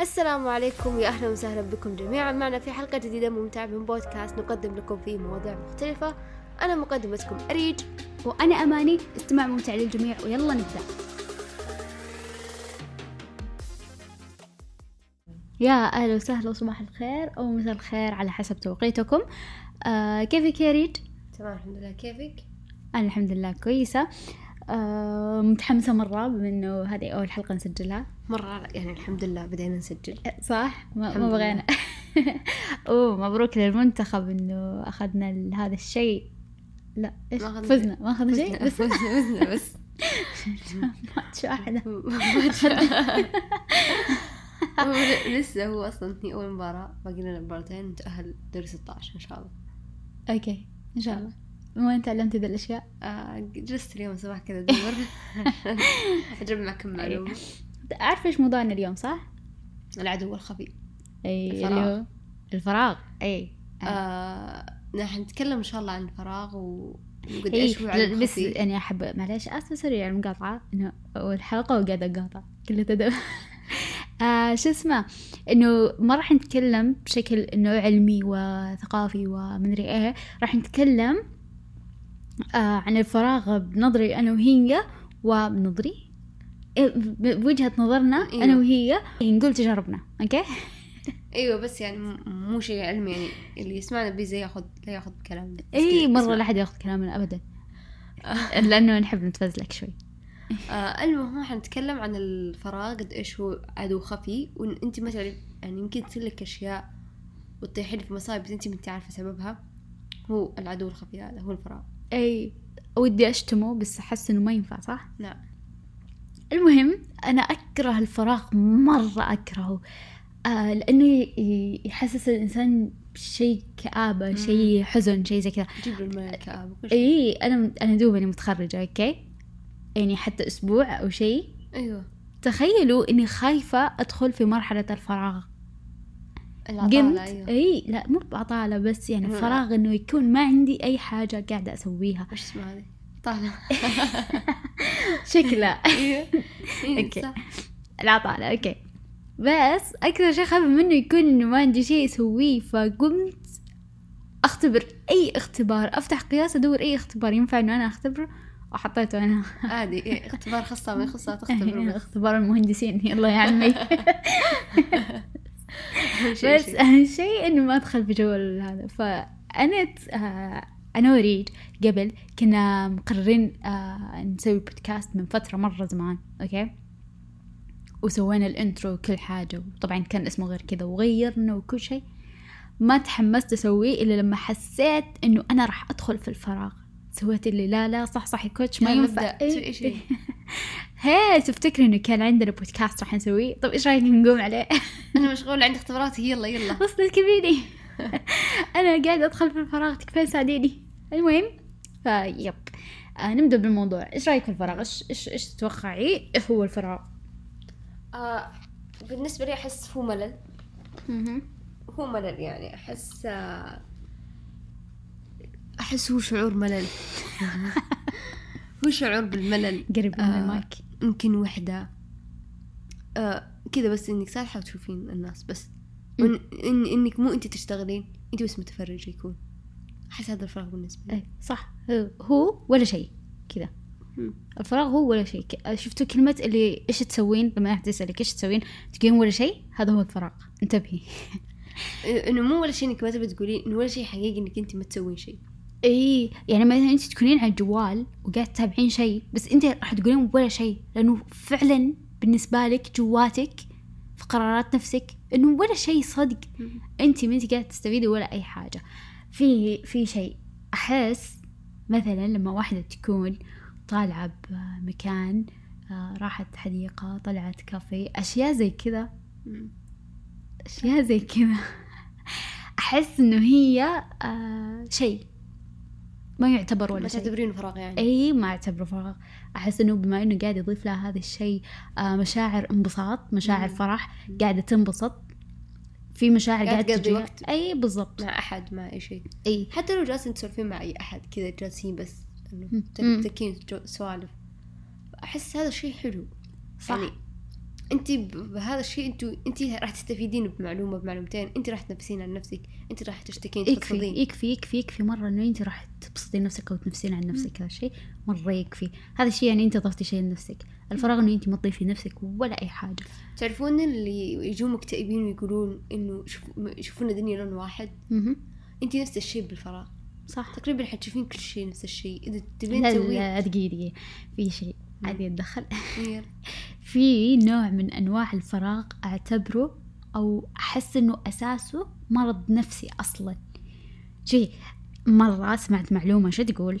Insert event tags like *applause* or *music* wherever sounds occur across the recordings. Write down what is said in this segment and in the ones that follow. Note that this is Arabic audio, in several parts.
السلام عليكم. ويا أهلا وسهلا بكم جميعا. معنا في حلقة جديدة ممتعة من بودكاست. نقدم لكم فيه مواضيع مختلفة. أنا مقدمتكم أريج. وأنا أماني. استماع ممتع للجميع. ويلا نبدأ. يا أهلا وسهلا. وصباح الخير أو مساء الخير على حسب توقيتكم. آه كيفك يا ريج؟ تمام الحمد لله. كيفك؟ أنا الحمد لله كويسة. آه متحمسة مرة بما إنه هذه أول حلقة نسجلها. مرة يعني الحمد لله بدينا نسجل. صح؟ ما. بغينا. *laughs* أوه مبروك للمنتخب إنه أخذنا هذا الشيء. لا إيش؟ فزنا. ما أخذنا شيء؟ بس *laughs* فزنا بس. *laughs* ماتش واحدة لسه هو أصلا هي أول مباراة باقي لنا مباراتين نتأهل دوري 16 إن شاء الله. أوكي إن شاء الله. من وين تعلمتي ذي الأشياء؟ آه، جلست اليوم الصباح كذا أدور *laughs* أجمع كم معلومة. عارفة إيش موضوعنا اليوم صح؟ العدو الخفي أي الفراغ. اللي الفراغ. أي آه، نحن نتكلم إن شاء الله عن الفراغ و- وقد إيه إيش هو بس يعني أحب معليش آسفة سوري على المقاطعة. إنه أول حلقة وقاعدة أقاطع كله تدب. *laughs* آه شو اسمه؟ إنه ما راح نتكلم بشكل إنه علمي وثقافي ومدري إيه. راح نتكلم آه عن الفراغ بنظري أنا وهي وبنظري إيه، بوجهة نظرنا أيوه. أنا وهي نقول تجاربنا أوكي؟ *laughs* إيوه بس يعني مو شيء علمي يعني اللي يسمعنا بيزا ياخذ لا ياخذ كلامنا اي يسمع. لا أحد ياخذ كلامنا أبدا. *laughs* لأنه نحب نتفزلك شوي. آه المهم حنتكلم عن الفراغ قد إيش هو عدو خفي وإن أنت مثلا يعني يمكن تصير لك أشياء وتطيحي لك مصايب أنت ما أنت عارفة سببها هو العدو الخفي هذا هو الفراغ. أي ودي أشتمه بس أحس إنه ما ينفع صح؟ نعم المهم أنا أكره الفراغ مرة أكرهه آه لأنه يحسس الإنسان بشيء كآبة شيء حزن شيء زي كذا. جيب الماء شيء إي أنا أنا دوبني متخرجة أوكي؟ يعني حتى أسبوع أو شيء. أيوه. تخيلوا إني خايفة أدخل في مرحلة الفراغ. قمت أيوه إي لا مو بعطالة بس يعني. فراغ إنه يكون ما عندي أي حاجة قاعدة أسويها وش اسمها هذه؟ طالع *laughs* شكلها إيه، أوكي. صح. العطالة أوكي بس أكثر شيء خايفة منه يكون إنه ما عندي شيء أسويه فقمت أختبر أي اختبار أفتح قياس أدور أي اختبار ينفع إنه أنا أختبره وحطيته أنا عادي إيه، اختبار خاصة ما يخصها تختبر بس. اختبار المهندسين يلا يا عمي *laughs* بس. أهم شيء إنه ما أدخل في جو هذا. فأنا آه، أنا وأريج قبل كنا مقررين آه، نسوي بودكاست من فترة مرة زمان أوكي؟ وسوينا ال intro وكل حاجة. وطبعا كان اسمه غير كذا وغيرنا وكل شيء. ما تحمست أسويه إلا لما حسيت إنه أنا راح أدخل في الفراغ. سويت اللي لا لا صح صح يا كوتش ما ينفع. *laughs* هي تفتكري إنه كان عندنا بودكاست راح نسويه؟ طب إيش رأيك نقوم عليه؟ *laughs* أنا مشغولة عندي اختبارات يلا يلا. بس تذكريني *laughs* أنا قاعدة أدخل في الفراغ تكفين ساعديني المهم فيب آه نبدأ بالموضوع. إيش رأيك في الفراغ؟ إيش إيش إيش تتوقعي إيش هو الفراغ؟ آه بالنسبة لي أحس هو ملل. هو ملل يعني أحس آه أحس هو شعور ملل. *laughs* هو شعور بالملل. قرب من آه. المايك. يمكن وحدة. آه كذا بس إنك سالحة وتشوفين الناس بس. وإن إن إنك مو أنت تشتغلين أنت بس متفرجة يكون. أحس هذا الفراغ بالنسبة لي. إيه صح. هو- ولا شيء. كذا. الفراغ هو ولا شيء. شفتوا كلمة اللي إيش تسوين؟ لما أحد يسألك إيش تسوين؟ تقولين ولا شيء؟ هذا هو الفراغ. انتبهي. *laughs* إنه مو ولا شيء إنك ما تبي تقولين إنه ولا شيء حقيقي إنك أنت ما تسوين شيء. إي يعني مثلا انت تكونين على الجوال وقاعد تتابعين شيء بس أنت راح تقولين ولا شيء لأنه فعلا بالنسبة لك جواتك في قرارات نفسك إنه ولا شيء صدق. أنت ما انت قاعدة تستفيدي ولا أي حاجة. في في شيء أحس مثلا لما واحدة تكون طالعة بمكان آه، راحت حديقة طلعت كافيه أشياء زي كذا. أشياء زي كذا. *laughs* أحس إنه هي آه شيء. ما يعتبر ولا ما شيء. تعتبرين فراغ يعني. إي ما اعتبره فراغ. أحس إنه بما إنه قاعد يضيف لها هذا الشيء آه مشاعر انبساط مشاعر مم. فرح قاعدة تنبسط. في مشاعر قاعد تجيها وقت. إي بالضبط. مع أحد مع أي شيء. إي. حتى لو جالسين تسولفين مع أي أحد كذا جالسين بس إنه مم. تك- مم. تكين جو- سوالف. أحس هذا شيء حلو. صح. يعني انت بهذا الشيء أنتوا انت راح تستفيدين بمعلومة بمعلومتين. انت راح تنفسين عن نفسك. انت راح تشتكين يكفي يكفي يكفي يكفي. مرة إنه انت راح تبسطين نفسك أو تنفسين عن نفسك. هذا الشيء مرة يكفي. هذا الشيء يعني انت ضفتي شيء لنفسك. الفراغ إنه انت ما تضيفي نفسك ولا أي حاجة. تعرفون اللي يجون مكتئبين ويقولون إنه شوف يشوفون الدنيا لون واحد. انت نفس الشيء بالفراغ. صح. تقريبا حتشوفين كل شيء نفس الشيء. إذا تبين لا تسوين لا دقيقة. في شيء. عادي اتدخل. *laughs* في نوع من أنواع الفراغ أعتبره أو أحس إنه أساسه مرض نفسي أصلا. شي مرة سمعت معلومة شو تقول؟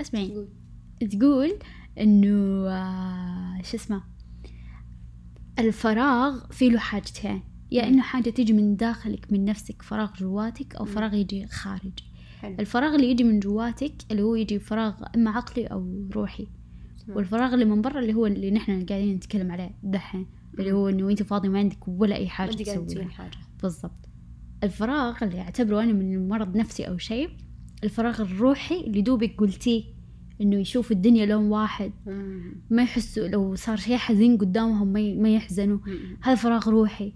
اسمعي. قول. تقول إنه آه، شو اسمه؟ الفراغ في له حاجتين. يا إنه حاجة تيجي من داخلك من نفسك فراغ جواتك أو فراغ يجي خارجي. الفراغ اللي يجي من جواتك اللي هو يجي فراغ إما عقلي أو روحي. والفراغ اللي من برا اللي هو اللي نحن قاعدين نتكلم عليه دحين اللي هو إنه أنت فاضي ما عندك ولا أي حاجة تسويها حاجة. بالضبط. الفراغ اللي أعتبره أنا من مرض نفسي أو شيء الفراغ الروحي اللي دوبك قلتيه إنه يشوف الدنيا لون واحد. ما يحسوا لو صار شيء حزين قدامهم ما يحزنوا. هذا فراغ روحي.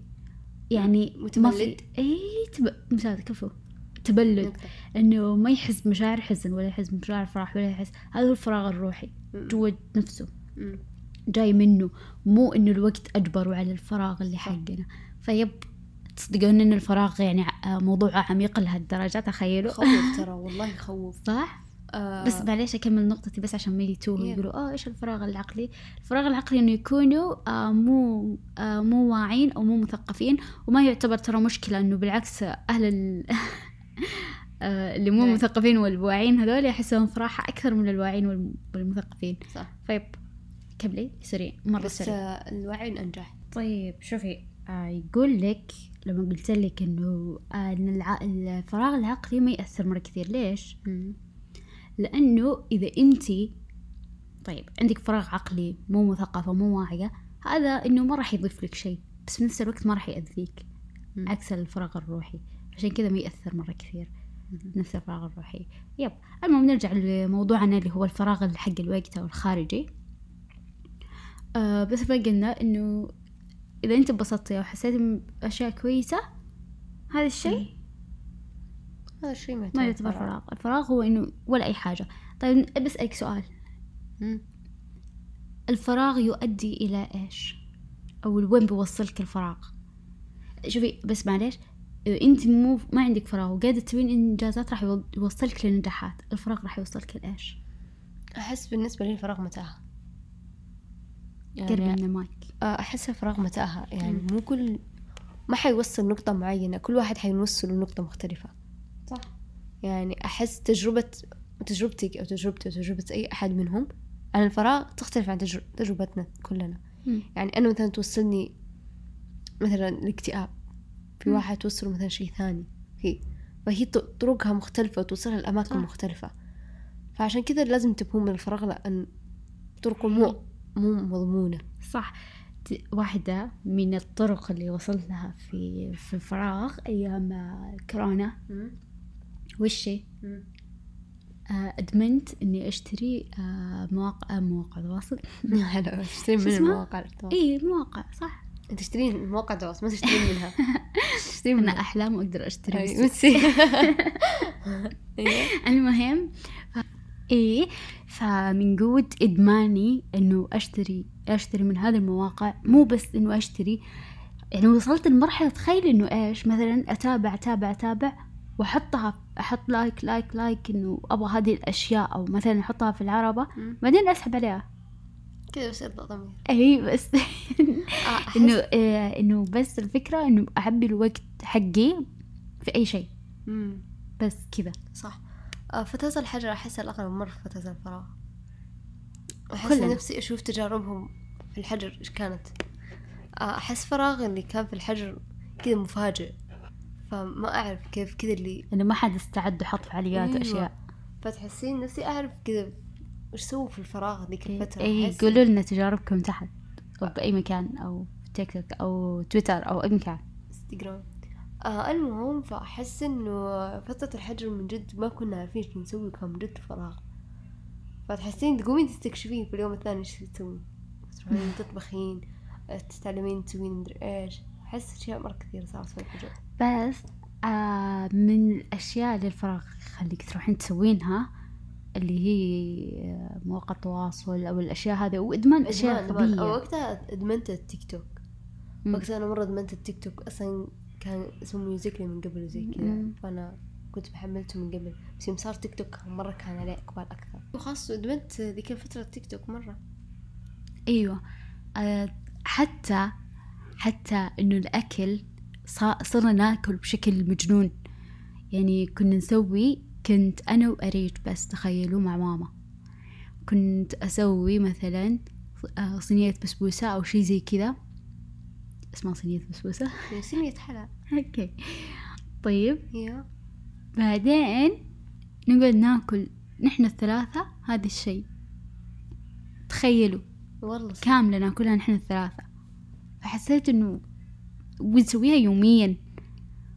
يعني متبلد؟ اي تب... مساعد كفو. تبلد. نقطة. إنه ما يحس بمشاعر حزن ولا يحس بمشاعر فرح ولا يحس هذا هو الفراغ الروحي. جوا نفسه. جاي منه. مو إنه الوقت اجبره على الفراغ اللي حقنا. فيب تصدقون إن الفراغ يعني ع- موضوع عميق لهالدرجة تخيلوا. يخوف *laughs* ترى والله يخوف صح؟ آه. بس معليش أكمل نقطتي بس عشان ما يتوهوا. يقولوا آه إيش الفراغ العقلي؟ الفراغ العقلي إنه يكونوا آه مو آه مو واعين أو مو مثقفين وما يعتبر ترى مشكلة إنه بالعكس أهل ال... *laughs* *laughs* آه اللي مو نعم. مثقفين والواعين هذول في راحة أكثر من الواعين والم- والمثقفين صح طيب كملي سريع مرة بس سريع آه الوعي أنجح طيب شوفي آه يقول لك لما قلت لك إنه آه إن. الفراغ العقلي ما يأثر مرة كثير ليش؟ لأنه إذا انت طيب عندك فراغ عقلي مو مثقفة مو واعية هذا إنه ما راح يضيف لك شيء بس في نفس الوقت ما راح يأذيك مم. عكس الفراغ الروحي عشان كذا ما يأثر مرة كثير. نفس الفراغ الروحي. يب. المهم نرجع لموضوعنا اللي هو الفراغ اللي حق الوقت أو الخارجي. آه بس ما قلنا؟ إنه إذا أنت انبسطتي أو حسيتي بأشياء كويسة هذا الشيء هذا الشيء ما ما يعتبر فراغ. الفراغ هو إنه ولا أي حاجة. طيب بسألك سؤال. الفراغ يؤدي إلى إيش؟ أو وين بيوصلك الفراغ؟ شوفي بس معليش إذا أنت مو ما عندك فراغ وقاعدة تسوين إنجازات راح يو- يوصلك لنجاحات الفراغ راح يوصلك لإيش؟ أحس بالنسبة لي الفراغ متاهة. قربي يعني من المايك. آه، أحس الفراغ متاهة. يعني مو كل ما حيوصل نقطة معينة. كل واحد حيوصل لنقطة مختلفة. صح. يعني أحس تجربة تجربتك أو تجربتي وتجربه أي أحد منهم عن الفراغ تختلف عن تجر- تجربتنا كلنا. يعني أنا مثلا توصلني مثلا الاكتئاب في. واحد توصله مثلا شيء ثاني. في فهي طرقها مختلفة وتوصلها لأماكن. مختلفة. فعشان كذا لازم تفهم من الفراغ لأن طرقه مو مو مضمونة. صح. واحدة من الطرق اللي وصلت لها في في الفراغ أيام آه، كورونا. وش هي؟ آه، أدمنت إني أشتري آه، مواقع مواقع تواصل. *laughs* حلو تشترين شو من؟ المواقع التواصل. إي مواقع صح. تشترين من مواقع التواصل ما تشترين منها *laughs* تشترين منها أحلام وأقدر أشتري أي، بس *laughs* أيوة. المهم. إيه فمن قوة إدماني إنه أشتري أشتري من هذه المواقع مو بس إنه أشتري يعني وصلت لمرحلة تخيل إنه إيش مثلا أتابع أتابع أتابع وأحطها أحط like like like إنه أبغى هذه الأشياء أو مثلا أحطها في العربة. بعدين أسحب عليها كذا بس يرضى ضمير أي بس آه، *laughs* إنه آه إنه بس الفكرة إنه اعبي الوقت حقي في أي شيء. بس كذا صح. فتاة الحجر أحس الأغلب مرة في فتاة الفراغ. أحس كلنا. نفسي أشوف تجاربهم في الحجر إيش كانت. آه، أحس فراغ اللي كان في الحجر كذا مفاجئ. فما أعرف كيف كذا اللي إنه ما حد استعد وحط فعاليات أيوة. واشياء فتحسين نفسي أعرف كذا وش سووا في الفراغ ذيك الفترة؟ اي أحس- قولوا لنا تجاربكم تحت أو بأي مكان أو في تيك توك أو تويتر أو أي مكان. إنستغرام. آه المهم فأحس إنه فترة الحجر من جد ما كنا عارفين إيش نسوي كان من جد فراغ. فتحسين تقومين تستكشفين في اليوم الثاني إيش تسوين تروحين *laughs* تطبخين تتعلمين تسوين مدري إيش. أحس أشياء مرة كثيرة صارت في الحجاب بس آه من الأشياء اللي الفراغ يخليك تروحين تسوينها اللي هي آه، مواقع التواصل أو الأشياء هذه إدمان- إدمان. غبية وقتها إدمنت التيك توك. وقتها أنا مرة إدمنت التيك توك. أصلا كان اسمه Musical.ly من قبل وزي كذا. فأنا كنت محملته من قبل. بس يوم صار تيك توك مرة كان عليه إقبال أكثر. وخاصة إدمنت ذيك الفترة تيك توك مرة. أيوه. آه، حتى حتى إنه الأكل صا- صرنا ناكل بشكل مجنون. يعني كنا نسوي كنت أنا وأريج بس تخيلوا مع ماما. كنت أسوي مثلا آه، صينية بسبوسة أو شي زي كذا. اسمها صينية بسبوسة. سمية حلا أوكي. طيب. بعدين نقعد ناكل نحن الثلاثة هذا الشيء. تخيلوا. والله. كاملة ناكلها نحن الثلاثة. فحسيت إنه ونسويها يوميا.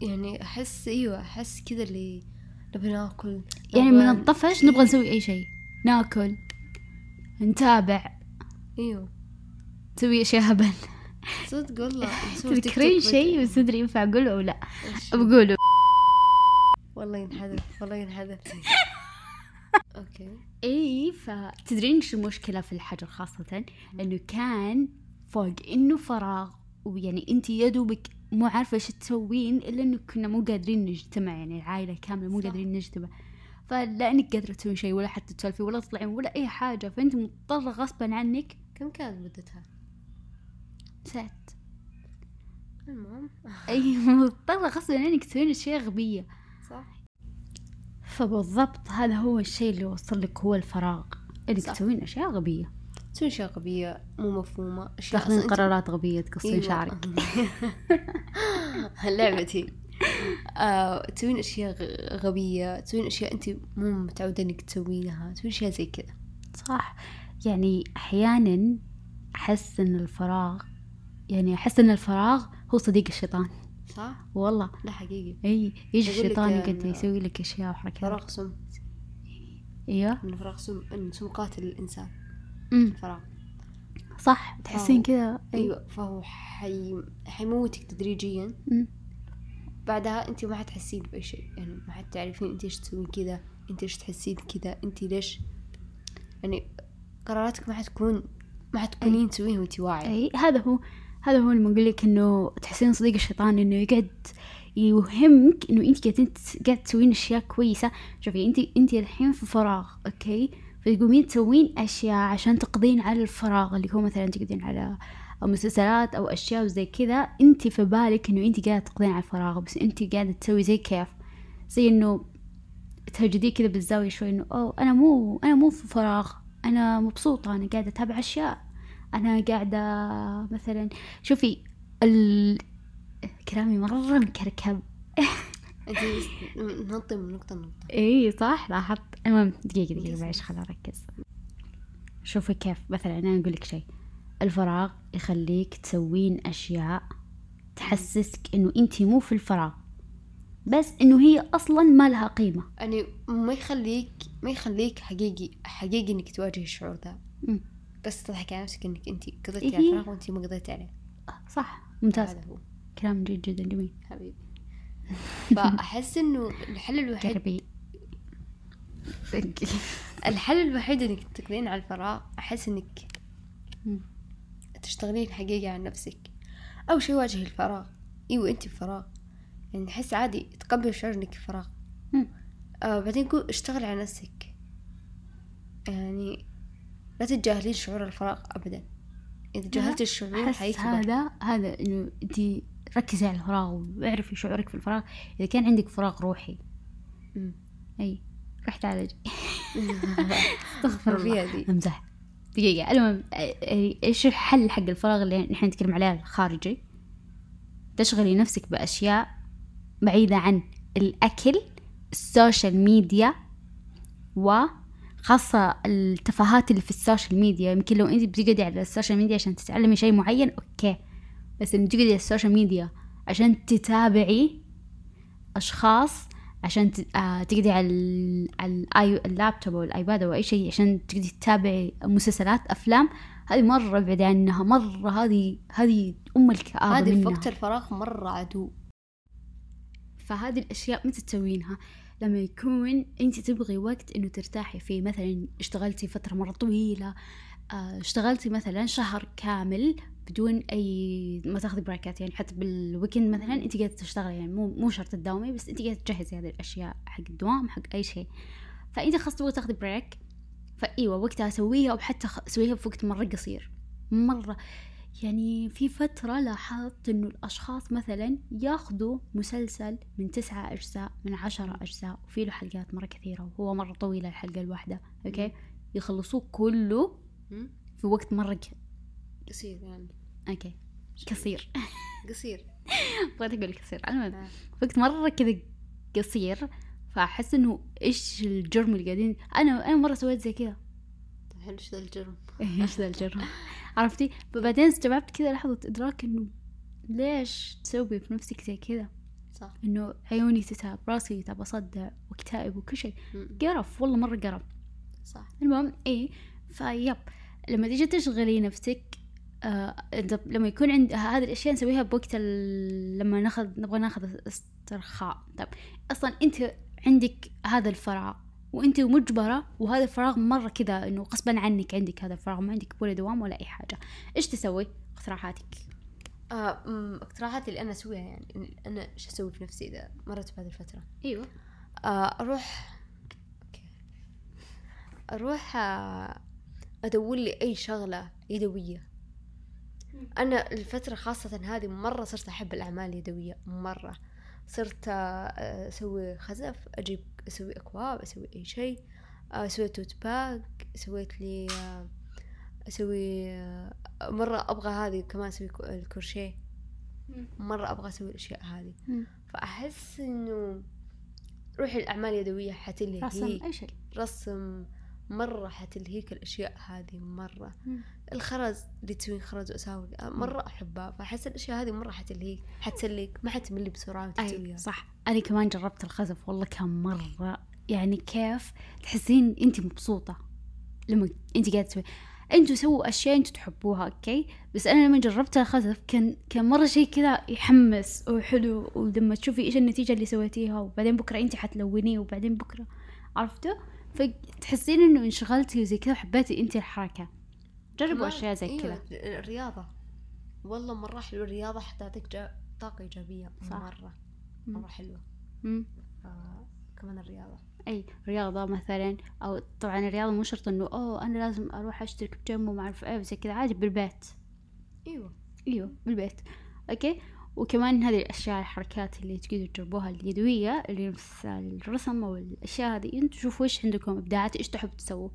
يعني أحس إيوه أحس كذا اللي نبي ناكل يعني من الطفش نبغى نسوي أي شيء. ناكل نتابع إيوه. نسوي أشياء هبل. صدق والله. *laughs* تذكرين شيء. بس ادري ينفع أقوله أو لا؟ بقوله. والله ينحذف والله ينحذف. *laughs* أوكي. إي فتدرين إيش المشكلة في الحجر خاصة؟ إنه كان فوق إنه فراغ ويعني أنت يا دوبك مو عارفة إيش تسوين إلا إنه كنا مو قادرين نجتمع يعني العائلة كاملة مو صح. قادرين نجتمع. فلا إنك قادرة تسوين شيء ولا حتى تسولفي ولا تطلعين ولا أي حاجة فأنت مضطرة غصبا عنك. كم كانت مدتها؟ ساعات المهم. *laughs* أي مضطرة غصبا عنك تسوين أشياء غبية. صح. فبالضبط هذا هو الشيء اللي وصل لك هو الفراغ إنك. تسوين أشياء غبية. تسوي أشياء غبية مو مفهومة أشياء تأخذين أنت- قرارات غبية تقصين أيوة. شعرك. *laughs* لعبتي. آه، تسوين أشياء غ- غبية تسوين أشياء انت مو متعودة إنك تسوينها تسوين أشياء زي كذا. صح. يعني أحيانا أحس إن الفراغ يعني أحس إن الفراغ هو صديق الشيطان. صح؟ والله. لا حقيقي. إي يجي الشيطان إن- يقعد يسوي لك أشياء وحركات. فراغ سم إيوه. من فراغ سم سم قاتل الإنسان. الفراغ صح تحسين كذا أي. أيوه فهو حي... حيموتك تدريجيا. أمم، بعدها انت ما حتحسين بأي شيء يعني ما حتعرفين انت إيش تسوين كذا انت إيش تحسين كذا انت ليش. يعني قراراتك ما حتكون ما حتكونين تسوينها وانت واعية. أي. هذا هو هذا هو اللي بقول لك إنه تحسين صديق الشيطان إنه يقعد يوهمك إنه انت قاعدين قاعد تسوين أشياء كويسة. شوفي انت انت الحين في فراغ أوكي؟ فتقومين تسوين أشياء عشان تقضين على الفراغ اللي هو مثلا تقضين على مسلسلات أو أشياء وزي كذا. انت في بالك إنه انت قاعدة تقضين على الفراغ بس انت قاعدة تسوي زي كيف؟ زي إنه تهجديه كذا بالزاوية شوي إنه أوه أنا مو أنا مو في فراغ أنا مبسوطة أنا قاعدة أتابع أشياء. أنا قاعدة مثلا شوفي ال... كلامي مرة مكركب. *laughs* ننطي من نقطة لنقطة. اي صح؟ لاحظت المهم دقيقة دقيقة معلش خليني أركز. شوفي كيف. مثلا أنا أقول لك شيء. الفراغ يخليك تسوين أشياء تحسسك إنه أنت مو في الفراغ بس إنه هي أصلا ما لها قيمة. يعني ما يخليك ما يخليك حقيقي حقيقي إنك تواجهي الشعور ذا. بس تضحك على نفسك إنك أنت قضيتي إيه. على الفراغ وأنت ما قضيتي عليه. صح ممتاز. هذا هو. كلام جدا جدا جميل. حبيبي. فأحس إنه الحل الوحيد الحل الوحيد إنك تقضين على الفراغ أحس إنك. تشتغلين حقيقة على نفسك. أول شيء واجهي الفراغ. إيوه انت بفراغ يعني احس عادي تقبل شعور إنك في فراغ. آه بعدين قول اشتغل على نفسك. يعني لا تتجاهلين شعور الفراغ ابدا. إذا تجاهلت الشعور حيكبر. هذا هذا إنه انت ركزي على الفراغ واعرفي شعورك في الفراغ. إذا كان عندك فراغ روحي. أي روح تعالج. *laughs* استغفر الله. فيها دي. امزح دقيقة المهم إيش الحل حق الفراغ اللي نحن نتكلم عليه الخارجي؟ تشغلي نفسك بأشياء بعيدة عن الأكل ال social media وخاصة التفاهات اللي في ال social media. يمكن لو أنت بتقعدي على ال social media عشان تتعلمي شيء معين أوكي. بس لما تقعدي على ال social media عشان تتابعي أشخاص عشان آه، تقعدي على ال- على الآي- اللابتوب أو الآيباد أو أي شيء عشان تقعدي تتابعي مسلسلات أفلام. هذه مرة بعد عنها مرة هذه هذه أم الكآبة هذه في وقت الفراغ مرة عدو. فهذه الأشياء متى تسوينها؟ لما يكون أنت تبغي وقت إنه ترتاحي فيه. مثلا اشتغلتي فترة مرة طويلة آه، اشتغلتي مثلا شهر كامل بدون أي ما تاخذي بريكات يعني حتى بال weekend مثلا أنت قاعدة تشتغلي يعني مو مو شرط تداومي بس أنت قاعدة تجهزي هذه الأشياء حق الدوام حق أي شيء. فأنت خلاص تبغي تاخذي break فأيوة وقتها سويها أو حتى خ- سويها في وقت مرة قصير. مرة. يعني في فترة لاحظت إنه الأشخاص مثلا ياخذوا مسلسل من تسعة أجزاء من عشرة أجزاء وفي له حلقات مرة كثيرة وهو مرة طويلة الحلقة الواحدة okay؟ يخلصوه كله. في وقت مرة. قصير يعني. okay. قصير. قصير. *laughs* بغيت أقول قصير. المهم آه. وقت مرة كذا قصير فأحس إنه إيش الجرم اللي قاعدين أنا أنا مرة سويت زي كذا. طيب حلو شو ذا الجرم؟ *laughs* إيش ذا *laughs* الجرم؟ عرفتي؟ بعدين استوعبت كذا لحظة إدراك إنه ليش تسوي في نفسك زي كذا؟ صح. إنه عيوني تتعب راسي يتعب أصدع واكتئب وكل شيء. قرف والله مرة قرف. صح. المهم إيه فيب. لما تيجي تشغلي نفسك آه لما يكون عند هذه الأشياء نسويها بوقت ال... لما ناخذ نبغى ناخذ استرخاء. طيب أصلا أنت عندك هذا الفراغ وأنت مجبرة وهذا الفراغ مرة كذا إنه غصبا عنك عندك هذا الفراغ ما عندك ولا دوام ولا أي حاجة. إيش تسوي؟ اقتراحاتك. آه اقتراحاتي اللي أنا أسويها يعني أنا إيش أسوي في نفسي إذا مرت بهذه الفترة؟ أيوه. آه أروح. أروح آه أدور لي أي شغلة يدوية. أنا الفترة خاصة هذه مرة صرت أحب الأعمال اليدوية مرة. صرت آه، أسوي خزف أجيب أسوي أكواب أسوي أي شيء. آه، سويت tote bag سويت لي آه، أسوي مرة أبغى هذه كمان أسوي الكروشيه. مرة أبغى أسوي الأشياء هذه. فأحس إنه روحي الأعمال اليدوية حتلهيك رسم أي شيء. رسم مرة حتلهيك الأشياء هذه مرة. الخرز اللي تسوين خرز وأساور آه، مرة أحبها. فأحس الأشياء هذه مرة حتلهيك حتسليك ما حتملي بسرعة وأنت أي تسويها صح. أنا كمان جربت الخزف والله كان مرة. يعني كيف؟ تحسين أنت مبسوطة لما أنت قاعدة تسوي. أنتوا سووا أشياء أنتوا تحبوها أوكي؟ بس أنا لما جربت الخزف كان كان مرة شيء كذا يحمس وحلو. ولما تشوفي إيش النتيجة اللي سويتيها وبعدين بكرة أنت حتلونيه وبعدين بكرة عرفتوا؟ فتحسين إنه انشغلتي وزي كذا وحبيتي أنت الحركة. جربوا أشياء زي أيوة، كذا. الرياضة. والله مرة حلوة الرياضة حتعطيك جا- طاقة إيجابية صح. مرة. مم. مرة حلوة. مم. آه كمان الرياضة. أي رياضة مثلا أو طبعا الرياضة مو شرط إنه أوه أنا لازم أروح أشترك بجيم وما أعرف إيه زي كذا عادي بالبيت. أيوة. إيوه بالبيت. أوكي؟ وكمان هذه الأشياء الحركات اللي تقدروا تجربوها اليدوية اللي مثل الرسم أو الاشياء هذه أنتوا شوفوا إيش عندكم إبداعات إيش تحب تسووا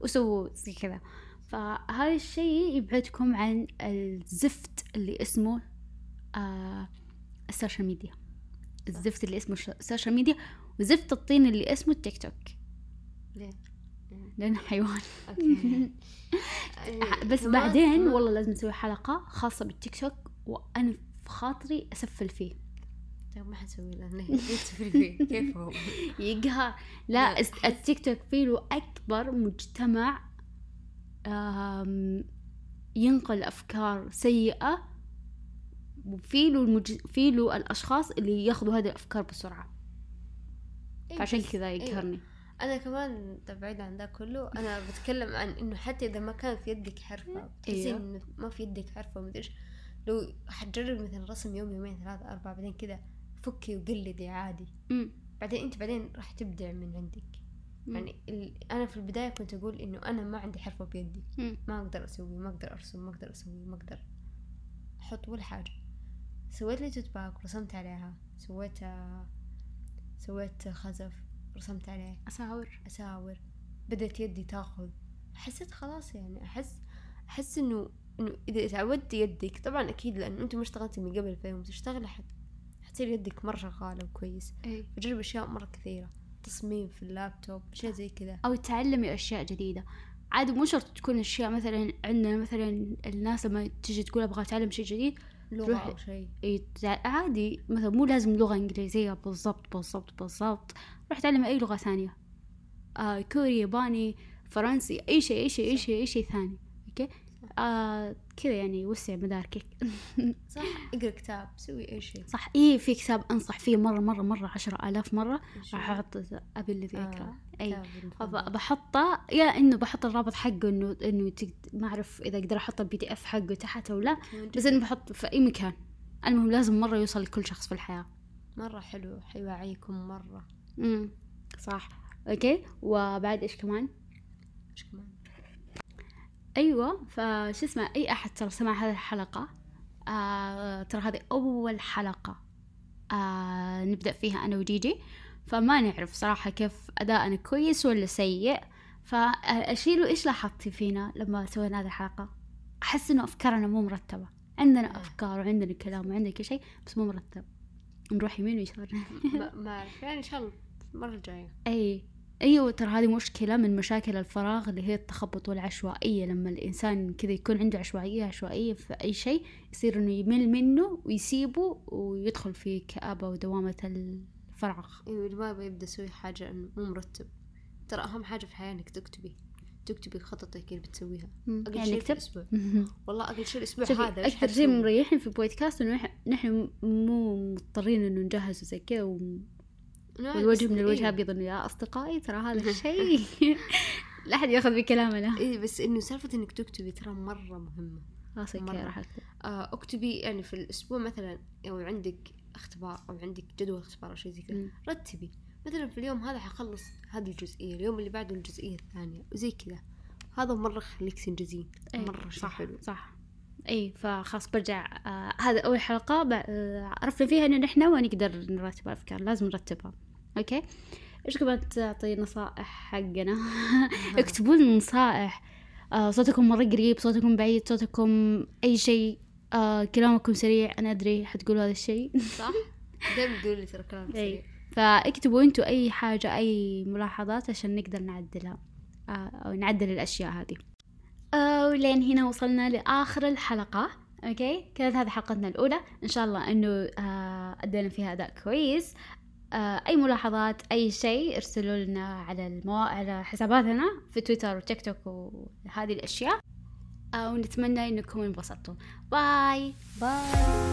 وسووا زي كذا. فهذا الشيء يبعدكم عن الزفت اللي اسمه آه ال social media الزفت اللي اسمه ال social media وزفت الطين اللي اسمه التيك توك ليه؟ لأنه حيوان. *laughs* بس *laughs* بعدين والله لازم نسوي حلقة خاصة بالتيك توك وأنا في خاطري أسفل فيه. طيب ما هي تفرق فيه؟ كيف هو؟ *laughs* يقهر. لا التيك توك فيه له أكبر مجتمع ينقل أفكار سيئة وفي له المج... في له الأشخاص اللي ياخذوا هذه الأفكار بسرعة. إيه فعشان كذا أيوة. يقهرني. أنا كمان طب بعيد عن ده كله أنا بتكلم عن إنه حتى إذا ما كان في يدك حرفة بتحسين أيوه. إنه ما في يدك حرفة ومدري لو حتجرب مثلا رسم يوم يومين ثلاثة أربعة بعدين كذا فكي وقلدي عادي. أمم، بعدين أنت بعدين راح تبدع من عندك. أمم، يعني ال... أنا في البداية كنت أقول إنه أنا ما عندي حرفة بيدي. أمم. ما أقدر أسوي ما أقدر أرسم ما أقدر أسوي ما أقدر. أحط ولا حاجة. سويت لي tote bag رسمت عليها. سويت سويت خزف رسمت عليه. أساور. أساور. بدأت يدي تاخذ. حسيت خلاص يعني أحس أحس إنه إنه إذا تعودت يدك طبعا أكيد لأنه أنت ما اشتغلتي من قبل فيوم تشتغلي حت حتصير يدك مرة شغالة وكويس. أي. بجرب أشياء مرة كثيرة تصميم في اللابتوب أشياء زي كذا. أو تعلمي أشياء جديدة. عادي مو شرط تكون أشياء مثلا عندنا مثلا الناس لما تيجي تقول أبغى أتعلم شيء جديد لغة أو شيء. تع- عادي مثلا مو لازم لغة إنجليزية بالضبط بالضبط بالضبط. روح تعلم أي لغة ثانية. آه كوري ياباني فرنسي أي شيء أي شيء أي شيء أي شيء ثاني okay؟ آه كذا يعني وسع مداركك. *laughs* صح اقرأ كتاب سوي أي شيء. صح إيه في كتاب أنصح فيه مرة مرة مرة عشرة آلاف شو؟ راح أحط أبي الذي أكره. آه،. أب- بحطه يا إنه بحط الرابط حقه إنه إنه. ما أعرف إذا أقدر أحط ال PDF حقه تحت أو لا. بس إنه بحط في أي مكان. المهم لازم مرة يوصل لكل شخص في الحياة. مرة حلو حيوعيكم مرة. امم صح. okay. وبعد إيش كمان؟ إيش كمان؟ أيوه فشو اسمه أي أحد ترى سمع هذه الحلقة آه ترى هذه أول حلقة آه نبدأ فيها أنا وجيجي. فما نعرف صراحة كيف ادائنا كويس ولا سيء. فأشيلوا إيش لاحظتي فينا لما سوينا هذه الحلقة؟ أحس إنه أفكارنا مو مرتبة. عندنا أفكار وعندنا كلام وعندنا كل شيء بس مو مرتب. نروح يمين ويسار. *laughs* ما أعرف. يعني إن شاء الله المرة الجاية. أي. أيوه ترى هذه مشكلة من مشاكل الفراغ اللي هي التخبط والعشوائية. لما الإنسان كذا يكون عنده عشوائية عشوائية في أي شيء يصير إنه يمل منه ويسيبه ويدخل في كآبة ودوامة الفراغ. أيوه اللي ما يبدأ يسوي حاجة انه مو مرتب. ترى أهم حاجة في الحياة إنك تكتبي. تكتبي خططك اللي بتسويها. أقل يعني شيء في الأسبوع. والله أقل شيء الأسبوع هذا أكثر شيء؟ مريحني في بودكاست إنه نحن مو مضطرين إنه نجهز وزي كذا والوجه من الوجه إيه. أبيض إنه يا أصدقائي ترى هذا *laughs* الشيء *laughs* لا أحد يأخذ بكلامنا إيه بس إنه سالفة إنك تكتبي ترى مرة مهمة. خلاص أوكي مرة. راح أكتب. آه اكتبي يعني في الأسبوع مثلا أو عندك اختبار أو عندك جدول اختبار أو شيء زي كذا. رتبي. مثلا في اليوم هذا حخلص هذه الجزئية اليوم اللي بعده الجزئية الثانية وزي كذا. هذا مرة يخليك تنجزين مرة شيء صح حلو. صح. اي فخلاص برجع. آه هذا أول حلقة آه عرفنا فيها إنه نحن ما نقدر نرتب الافكار لازم نرتبها. okay؟ إيش كمان تعطي نصائح حقنا؟ *laughs* اكتبوا لنا نصائح. آه صوتكم مرة قريب صوتكم بعيد صوتكم أي شيء. آه كلامكم سريع أنا أدري حتقولوا هذا الشيء. صح؟ *laughs* دائما تقول لي ترى كلام سريع. فاكتبوا أنتوا أي حاجة أي ملاحظات عشان نقدر نعدلها. آه أو نعدل الأشياء هذه. آه، ولين هنا وصلنا لآخر الحلقة. okay؟ كانت هذه حلقتنا الأولى. إن شاء الله إنه آه أدينا فيها أداء كويس. أي ملاحظات أي شيء ارسلوا لنا على المو... على حساباتنا في تويتر وتيك توك وهذه الأشياء. آه ونتمنى إنكم انبسطتوا. bye. bye.